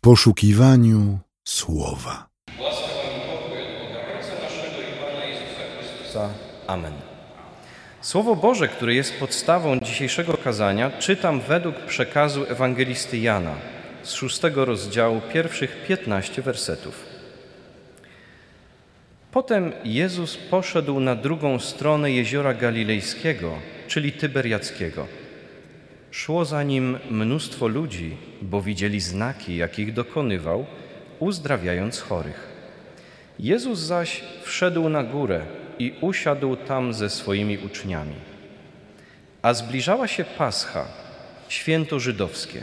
poszukiwaniu słowa. Amen. Słowo Boże, które jest podstawą dzisiejszego kazania, czytam według przekazu ewangelisty Jana z szóstego rozdziału pierwszych piętnaście wersetów. Potem Jezus poszedł na drugą stronę jeziora galilejskiego, czyli Tyberiackiego. Szło za nim mnóstwo ludzi, bo widzieli znaki, jakich dokonywał, uzdrawiając chorych. Jezus zaś wszedł na górę i usiadł tam ze swoimi uczniami. A zbliżała się Pascha, święto żydowskie.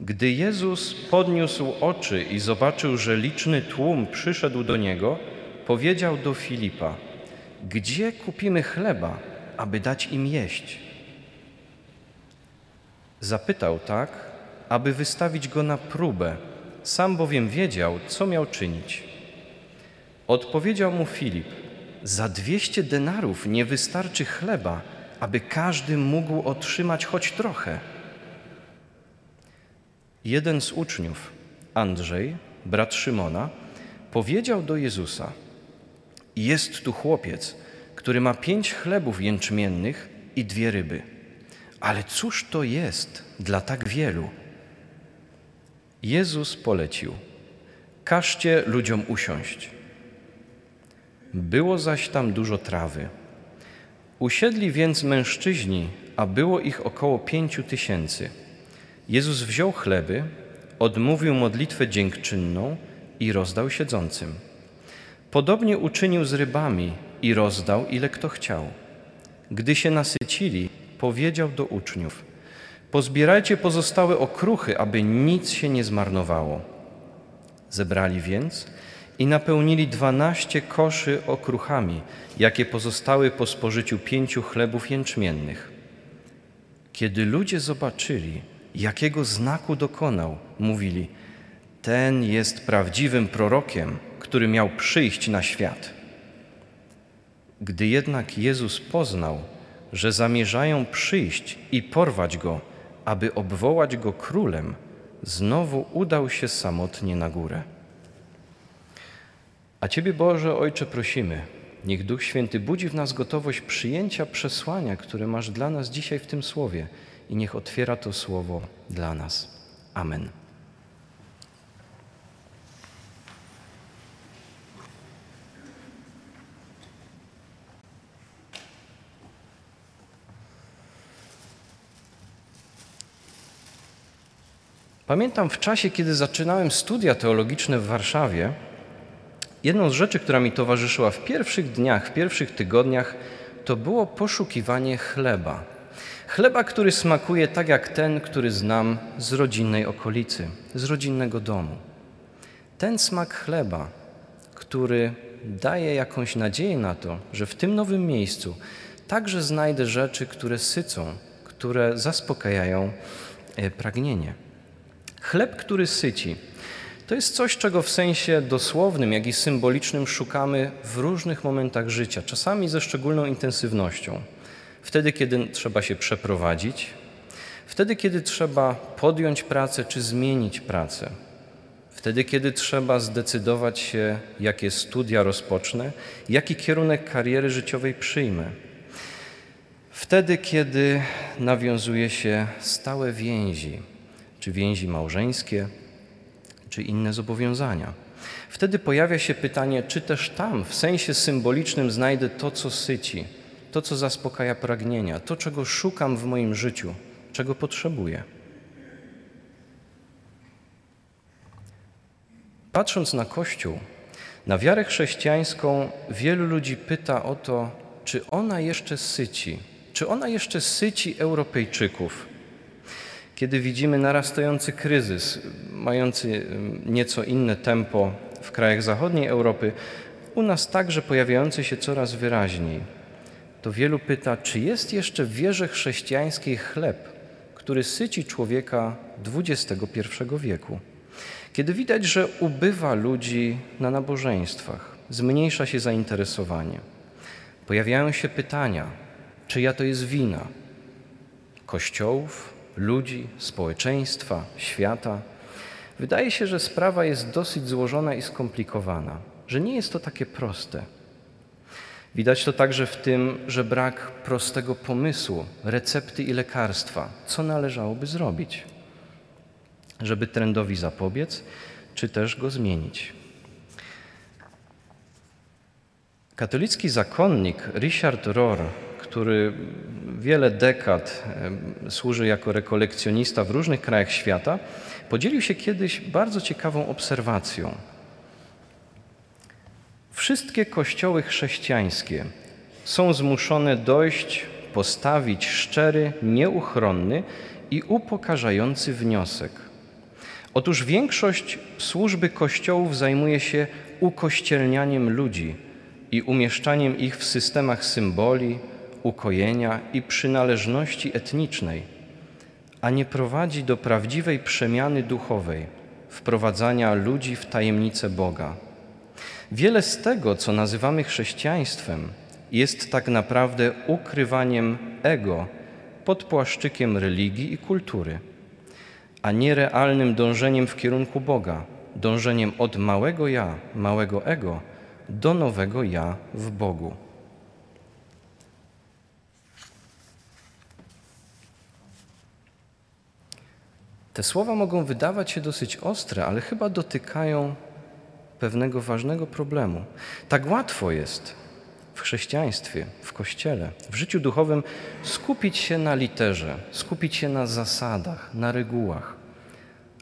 Gdy Jezus podniósł oczy i zobaczył, że liczny tłum przyszedł do niego, powiedział do Filipa: Gdzie kupimy chleba, aby dać im jeść? Zapytał tak, aby wystawić go na próbę, sam bowiem wiedział, co miał czynić. Odpowiedział mu Filip: Za dwieście denarów nie wystarczy chleba, aby każdy mógł otrzymać choć trochę. Jeden z uczniów, Andrzej, brat Szymona, powiedział do Jezusa: Jest tu chłopiec, który ma pięć chlebów jęczmiennych i dwie ryby. Ale cóż to jest dla tak wielu? Jezus polecił: Każcie ludziom usiąść. Było zaś tam dużo trawy. Usiedli więc mężczyźni, a było ich około pięciu tysięcy. Jezus wziął chleby, odmówił modlitwę dziękczynną i rozdał siedzącym. Podobnie uczynił z rybami i rozdał, ile kto chciał. Gdy się nasycili, powiedział do uczniów: Pozbierajcie pozostałe okruchy, aby nic się nie zmarnowało. Zebrali więc i napełnili dwanaście koszy okruchami, jakie pozostały po spożyciu pięciu chlebów jęczmiennych. Kiedy ludzie zobaczyli, jakiego znaku dokonał, mówili: Ten jest prawdziwym prorokiem, który miał przyjść na świat. Gdy jednak Jezus poznał, że zamierzają przyjść i porwać go, aby obwołać go królem, znowu udał się samotnie na górę. A Ciebie, Boże Ojcze, prosimy, niech Duch Święty budzi w nas gotowość przyjęcia przesłania, które masz dla nas dzisiaj w tym słowie i niech otwiera to słowo dla nas. Amen. Pamiętam w czasie, kiedy zaczynałem studia teologiczne w Warszawie, jedną z rzeczy, która mi towarzyszyła w pierwszych dniach, w pierwszych tygodniach, to było poszukiwanie chleba. Chleba, który smakuje tak jak ten, który znam z rodzinnej okolicy, z rodzinnego domu. Ten smak chleba, który daje jakąś nadzieję na to, że w tym nowym miejscu także znajdę rzeczy, które sycą, które zaspokajają e, pragnienie. Chleb, który syci, to jest coś, czego w sensie dosłownym, jak i symbolicznym szukamy w różnych momentach życia, czasami ze szczególną intensywnością. Wtedy, kiedy trzeba się przeprowadzić, wtedy, kiedy trzeba podjąć pracę czy zmienić pracę, wtedy, kiedy trzeba zdecydować się, jakie studia rozpocznę, jaki kierunek kariery życiowej przyjmę. Wtedy, kiedy nawiązuje się stałe więzi, czy więzi małżeńskie, czy inne zobowiązania. Wtedy pojawia się pytanie, czy też tam, w sensie symbolicznym, znajdę to, co syci, to, co zaspokaja pragnienia, to, czego szukam w moim życiu, czego potrzebuję. Patrząc na Kościół, na wiarę chrześcijańską, wielu ludzi pyta o to, czy ona jeszcze syci, czy ona jeszcze syci Europejczyków kiedy widzimy narastający kryzys, mający nieco inne tempo w krajach zachodniej Europy, u nas także pojawiający się coraz wyraźniej, to wielu pyta, czy jest jeszcze w wierze chrześcijańskiej chleb, który syci człowieka XXI wieku. Kiedy widać, że ubywa ludzi na nabożeństwach, zmniejsza się zainteresowanie, pojawiają się pytania, czyja to jest wina? Kościołów, ludzi, społeczeństwa, świata. Wydaje się, że sprawa jest dosyć złożona i skomplikowana, że nie jest to takie proste. Widać to także w tym, że brak prostego pomysłu, recepty i lekarstwa, co należałoby zrobić, żeby trendowi zapobiec, czy też go zmienić. Katolicki zakonnik Richard Rohr, który wiele dekad służy jako rekolekcjonista w różnych krajach świata, podzielił się kiedyś bardzo ciekawą obserwacją. Wszystkie kościoły chrześcijańskie są zmuszone dojść, postawić szczery, nieuchronny i upokarzający wniosek. Otóż większość służby kościołów zajmuje się ukościelnianiem ludzi i umieszczaniem ich w systemach symboli, ukojenia i przynależności etnicznej, a nie prowadzi do prawdziwej przemiany duchowej, wprowadzania ludzi w tajemnicę Boga. Wiele z tego, co nazywamy chrześcijaństwem, jest tak naprawdę ukrywaniem ego pod płaszczykiem religii i kultury, a nie realnym dążeniem w kierunku Boga, dążeniem od małego ja, małego ego do nowego ja w Bogu. Te słowa mogą wydawać się dosyć ostre, ale chyba dotykają pewnego ważnego problemu. Tak łatwo jest w chrześcijaństwie, w kościele, w życiu duchowym skupić się na literze, skupić się na zasadach, na regułach,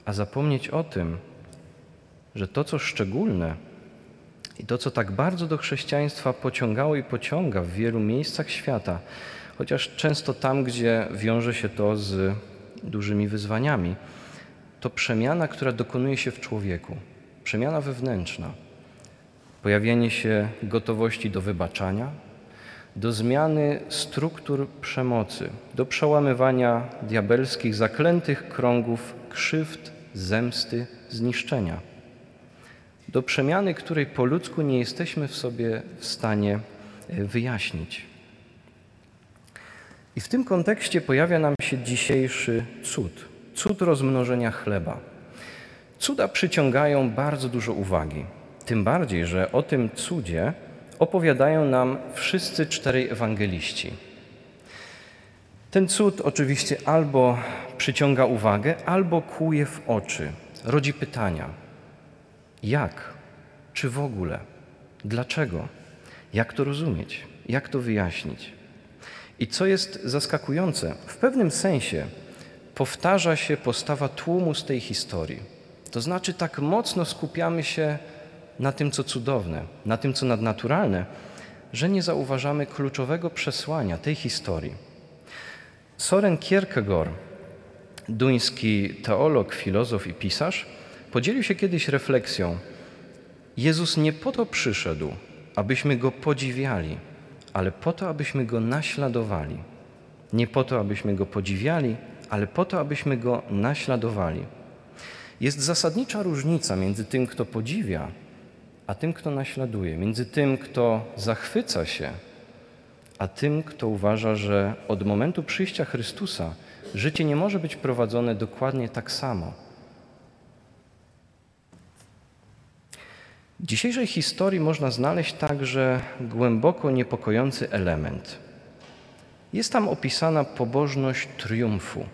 a zapomnieć o tym, że to, co szczególne i to, co tak bardzo do chrześcijaństwa pociągało i pociąga w wielu miejscach świata, chociaż często tam, gdzie wiąże się to z dużymi wyzwaniami, to przemiana, która dokonuje się w człowieku. Przemiana wewnętrzna, pojawienie się gotowości do wybaczania, do zmiany struktur przemocy, do przełamywania diabelskich, zaklętych krągów krzywd, zemsty, zniszczenia, do przemiany, której po ludzku nie jesteśmy w sobie w stanie e, wyjaśnić. I w tym kontekście pojawia nam się dzisiejszy cud, cud rozmnożenia chleba. Cuda przyciągają bardzo dużo uwagi. Tym bardziej, że o tym cudzie opowiadają nam wszyscy czterej ewangeliści. Ten cud oczywiście albo przyciąga uwagę, albo kłuje w oczy, rodzi pytania: jak? Czy w ogóle? Dlaczego? Jak to rozumieć? Jak to wyjaśnić? I co jest zaskakujące, w pewnym sensie powtarza się postawa tłumu z tej historii. To znaczy, tak mocno skupiamy się na tym, co cudowne, na tym, co nadnaturalne, że nie zauważamy kluczowego przesłania tej historii. Soren Kierkegaard, duński teolog, filozof i pisarz, podzielił się kiedyś refleksją: Jezus nie po to przyszedł, abyśmy go podziwiali, ale po to, abyśmy go naśladowali. Nie po to, abyśmy go podziwiali, ale po to, abyśmy go naśladowali. Jest zasadnicza różnica między tym, kto podziwia, a tym, kto naśladuje, między tym, kto zachwyca się, a tym, kto uważa, że od momentu przyjścia Chrystusa życie nie może być prowadzone dokładnie tak samo. W dzisiejszej historii można znaleźć także głęboko niepokojący element. Jest tam opisana pobożność triumfu,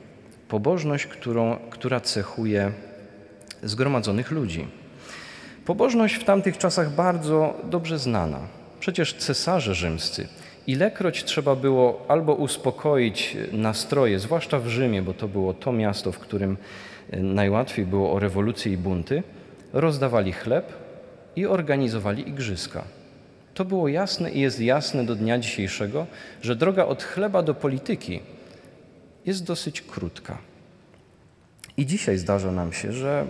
pobożność, którą, która cechuje zgromadzonych ludzi. Pobożność w tamtych czasach bardzo dobrze znana. Przecież cesarze rzymscy, ilekroć trzeba było albo uspokoić nastroje, zwłaszcza w Rzymie, bo to było to miasto, w którym e, najłatwiej było o rewolucję i bunty, rozdawali chleb i organizowali igrzyska. To było jasne i jest jasne do dnia dzisiejszego, że droga od chleba do polityki jest dosyć krótka. I dzisiaj zdarza nam się, że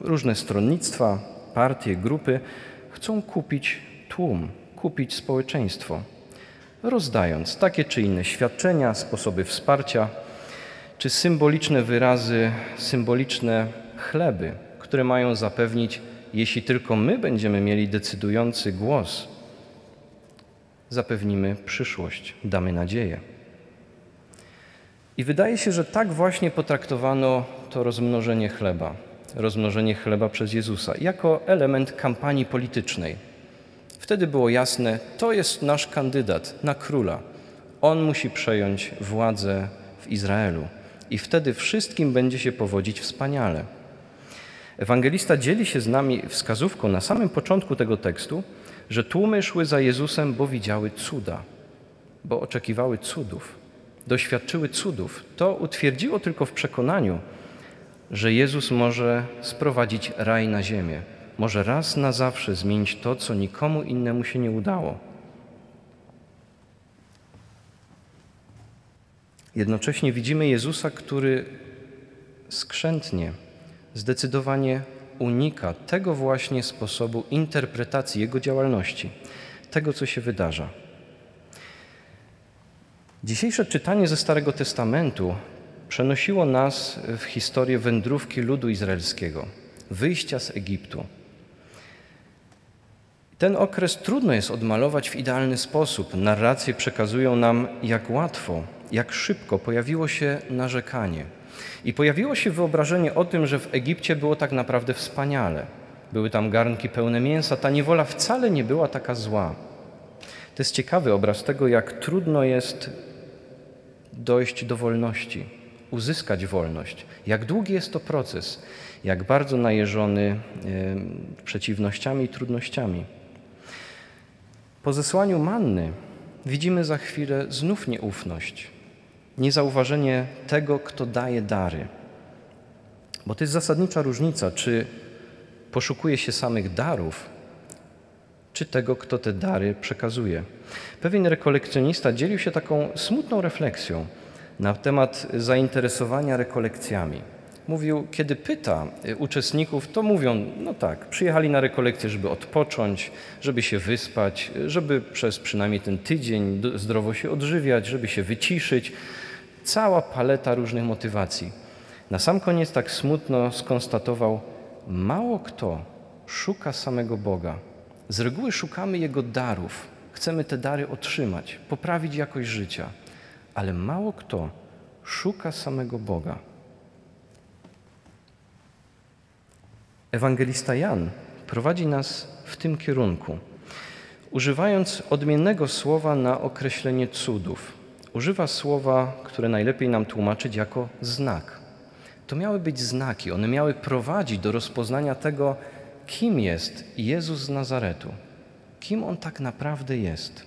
różne stronnictwa, partie, grupy chcą kupić tłum, kupić społeczeństwo, rozdając takie czy inne świadczenia, sposoby wsparcia, czy symboliczne wyrazy, symboliczne chleby, które mają zapewnić, jeśli tylko my będziemy mieli decydujący głos, zapewnimy przyszłość, damy nadzieję. I wydaje się, że tak właśnie potraktowano to rozmnożenie chleba rozmnożenie chleba przez Jezusa, jako element kampanii politycznej. Wtedy było jasne, to jest nasz kandydat na króla. On musi przejąć władzę w Izraelu i wtedy wszystkim będzie się powodzić wspaniale. Ewangelista dzieli się z nami wskazówką na samym początku tego tekstu, że tłumy szły za Jezusem, bo widziały cuda, bo oczekiwały cudów, doświadczyły cudów. To utwierdziło tylko w przekonaniu, że Jezus może sprowadzić raj na ziemię, może raz na zawsze zmienić to, co nikomu innemu się nie udało. Jednocześnie widzimy Jezusa, który skrzętnie, zdecydowanie unika tego właśnie sposobu interpretacji Jego działalności, tego, co się wydarza. Dzisiejsze czytanie ze Starego Testamentu przenosiło nas w historię wędrówki ludu izraelskiego, wyjścia z Egiptu. Ten okres trudno jest odmalować w idealny sposób. Narracje przekazują nam, jak łatwo, jak szybko pojawiło się narzekanie. I pojawiło się wyobrażenie o tym, że w Egipcie było tak naprawdę wspaniale. Były tam garnki pełne mięsa, ta niewola wcale nie była taka zła. To jest ciekawy obraz tego, jak trudno jest dojść do wolności, uzyskać wolność. Jak długi jest to proces, jak bardzo najeżony przeciwnościami i trudnościami. Po zesłaniu manny widzimy za chwilę znów nieufność, niezauważenie tego, kto daje dary. Bo to jest zasadnicza różnica, czy poszukuje się samych darów, czy tego, kto te dary przekazuje. Pewien rekolekcjonista dzielił się taką smutną refleksją na temat zainteresowania rekolekcjami. Mówił, kiedy pyta uczestników, to mówią, no tak, przyjechali na rekolekcję, żeby odpocząć, żeby się wyspać, żeby przez przynajmniej ten tydzień zdrowo się odżywiać, żeby się wyciszyć. Cała paleta różnych motywacji. Na sam koniec tak smutno skonstatował, mało kto szuka samego Boga. Z reguły szukamy Jego darów, chcemy te dary otrzymać, poprawić jakość życia, ale mało kto szuka samego Boga. Ewangelista Jan prowadzi nas w tym kierunku, używając odmiennego słowa na określenie cudów. Używa słowa, które najlepiej nam tłumaczyć jako znak. To miały być znaki, one miały prowadzić do rozpoznania tego, kim jest Jezus z Nazaretu, kim on tak naprawdę jest.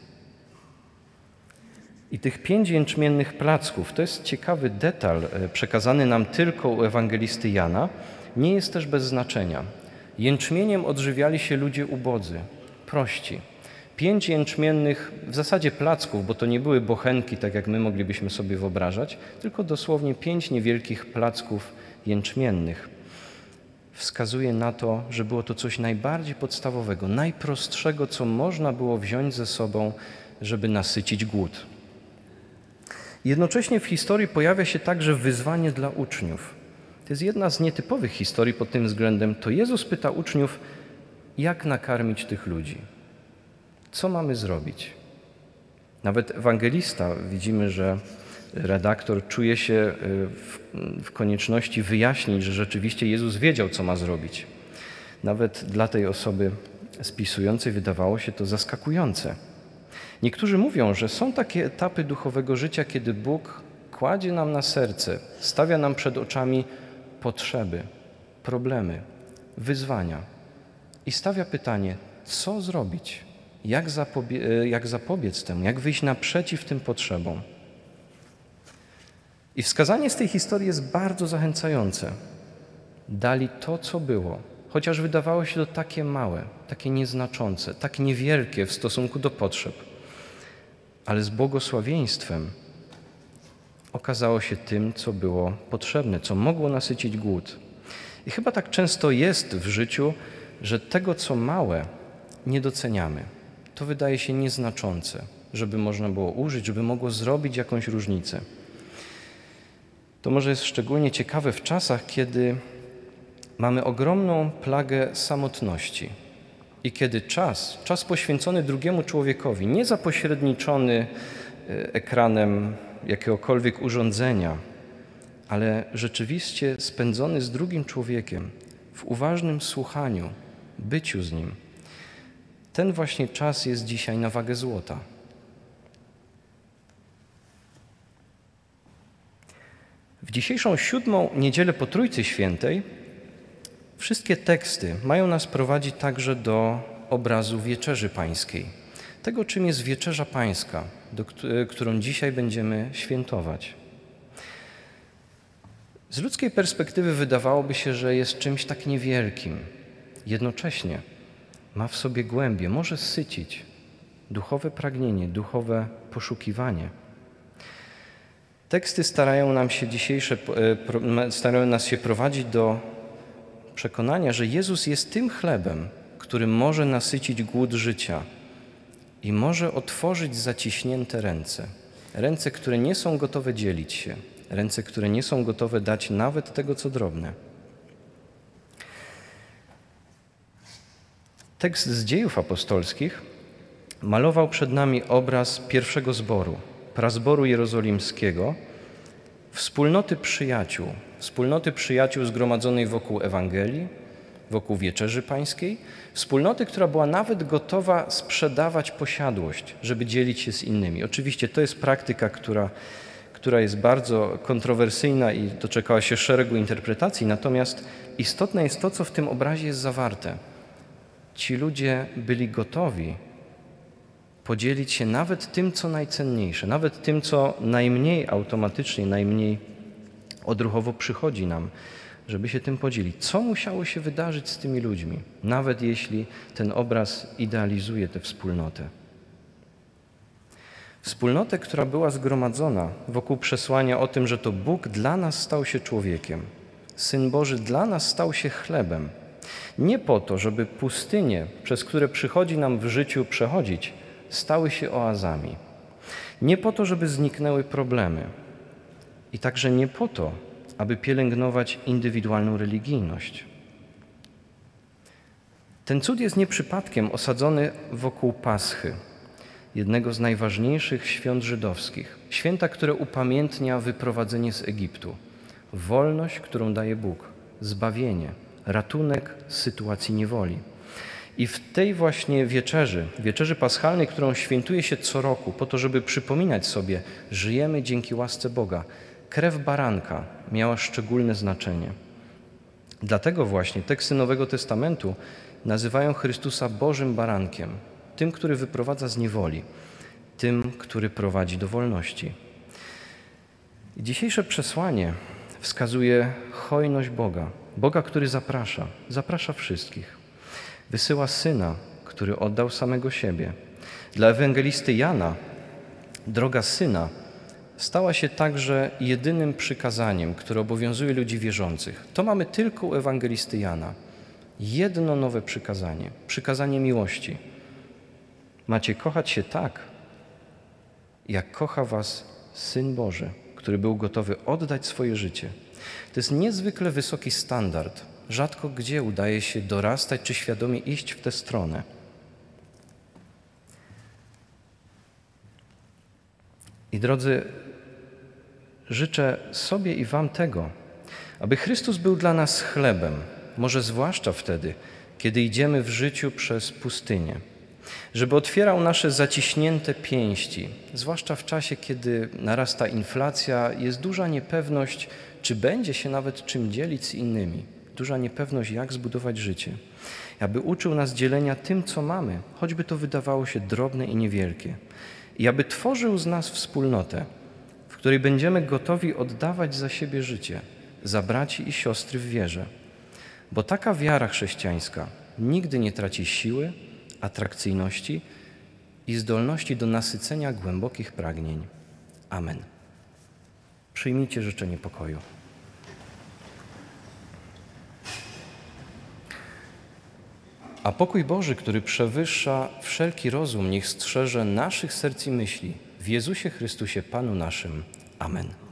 I tych pięć jęczmiennych placków to jest ciekawy detal e, przekazany nam tylko u ewangelisty Jana nie jest też bez znaczenia. Jęczmieniem odżywiali się ludzie ubodzy, prości. Pięć jęczmiennych, w zasadzie placków, bo to nie były bochenki, tak jak my moglibyśmy sobie wyobrażać, tylko dosłownie pięć niewielkich placków jęczmiennych. Wskazuje na to, że było to coś najbardziej podstawowego, najprostszego, co można było wziąć ze sobą, żeby nasycić głód. Jednocześnie w historii pojawia się także wyzwanie dla uczniów. To jest jedna z nietypowych historii pod tym względem. To Jezus pyta uczniów, jak nakarmić tych ludzi. Co mamy zrobić? Nawet ewangelista widzimy, że redaktor czuje się e, w, w, konieczności wyjaśnić, że rzeczywiście Jezus wiedział, co ma zrobić. Nawet dla tej osoby spisującej wydawało się to zaskakujące. Niektórzy mówią, że są takie etapy duchowego życia, kiedy Bóg kładzie nam na serce, stawia nam przed oczami potrzeby, problemy, wyzwania i stawia pytanie, co zrobić, jak, zapobie- jak zapobiec temu, jak wyjść naprzeciw tym potrzebom. I wskazanie z tej historii jest bardzo zachęcające. Dali to, co było, chociaż wydawało się to takie małe, takie nieznaczące, tak niewielkie w stosunku do potrzeb, ale z błogosławieństwem okazało się tym, co było potrzebne, co mogło nasycić głód. I chyba tak często jest w życiu, że tego, co małe, nie doceniamy. To wydaje się nieznaczące, żeby można było użyć, żeby mogło zrobić jakąś różnicę. To może jest szczególnie ciekawe w czasach, kiedy mamy ogromną plagę samotności i kiedy czas, czas poświęcony drugiemu człowiekowi, nie zapośredniczony e, ekranem jakiegokolwiek urządzenia, ale rzeczywiście spędzony z drugim człowiekiem, w uważnym słuchaniu, byciu z Nim. Ten właśnie czas jest dzisiaj na wagę złota. W dzisiejszą siódmą niedzielę po Trójcy Świętej wszystkie teksty mają nas prowadzić także do obrazu Wieczerzy Pańskiej. Tego, czym jest Wieczerza Pańska, do, którą dzisiaj będziemy świętować. Z ludzkiej perspektywy wydawałoby się, że jest czymś tak niewielkim. Jednocześnie ma w sobie głębie, może sycić duchowe pragnienie, duchowe poszukiwanie. Teksty starają nam się dzisiejsze, e, starają nas się prowadzić do przekonania, że Jezus jest tym chlebem, który może nasycić głód życia i może otworzyć zaciśnięte ręce. Ręce, które nie są gotowe dzielić się, ręce, które nie są gotowe dać nawet tego, co drobne. Tekst z dziejów apostolskich malował przed nami obraz pierwszego zboru, prazboru jerozolimskiego, wspólnoty przyjaciół, wspólnoty przyjaciół zgromadzonej wokół Ewangelii, wokół Wieczerzy Pańskiej, wspólnoty, która była nawet gotowa sprzedawać posiadłość, żeby dzielić się z innymi. Oczywiście to jest praktyka, która, która jest bardzo kontrowersyjna i doczekała się szeregu interpretacji, natomiast istotne jest to, co w tym obrazie jest zawarte. Ci ludzie byli gotowi podzielić się nawet tym, co najcenniejsze, nawet tym, co najmniej automatycznie, najmniej odruchowo przychodzi nam, żeby się tym podzielić. Co musiało się wydarzyć z tymi ludźmi, nawet jeśli ten obraz idealizuje tę wspólnotę? Wspólnotę, która była zgromadzona wokół przesłania o tym, że to Bóg dla nas stał się człowiekiem, Syn Boży dla nas stał się chlebem. Nie po to, żeby pustynie, przez które przychodzi nam w życiu przechodzić, stały się oazami. Nie po to, żeby zniknęły problemy. I także nie po to, aby pielęgnować indywidualną religijność. Ten cud jest nieprzypadkiem osadzony wokół Paschy, jednego z najważniejszych świąt żydowskich. Święta, które upamiętnia wyprowadzenie z Egiptu, wolność, którą daje Bóg, zbawienie, ratunek z sytuacji niewoli. I w tej właśnie wieczerzy, wieczerzy paschalnej, którą świętuje się co roku, po to, żeby przypominać sobie, żyjemy dzięki łasce Boga, krew baranka miała szczególne znaczenie. Dlatego właśnie teksty Nowego Testamentu nazywają Chrystusa Bożym Barankiem, tym, który wyprowadza z niewoli, tym, który prowadzi do wolności. Dzisiejsze przesłanie wskazuje hojność Boga, Boga, który zaprasza, zaprasza wszystkich. Wysyła syna, który oddał samego siebie. Dla ewangelisty Jana droga syna stała się także jedynym przykazaniem, które obowiązuje ludzi wierzących. To mamy tylko u ewangelisty Jana. Jedno nowe przykazanie przykazanie miłości. Macie kochać się tak, jak kocha Was Syn Boży, który był gotowy oddać swoje życie. To jest niezwykle wysoki standard. Rzadko gdzie udaje się dorastać czy świadomie iść w tę stronę. I drodzy, życzę sobie i Wam tego, aby Chrystus był dla nas chlebem, może zwłaszcza wtedy, kiedy idziemy w życiu przez pustynię, żeby otwierał nasze zaciśnięte pięści, zwłaszcza w czasie, kiedy narasta inflacja, jest duża niepewność, czy będzie się nawet czym dzielić z innymi, duża niepewność, jak zbudować życie, aby uczył nas dzielenia tym, co mamy, choćby to wydawało się drobne i niewielkie, i aby tworzył z nas wspólnotę, w której będziemy gotowi oddawać za siebie życie, za braci i siostry w wierze. Bo taka wiara chrześcijańska nigdy nie traci siły, atrakcyjności i zdolności do nasycenia głębokich pragnień. Amen. Przyjmijcie życzenie pokoju. A pokój Boży, który przewyższa wszelki rozum, niech strzeże naszych serc i myśli w Jezusie Chrystusie, Panu naszym. Amen.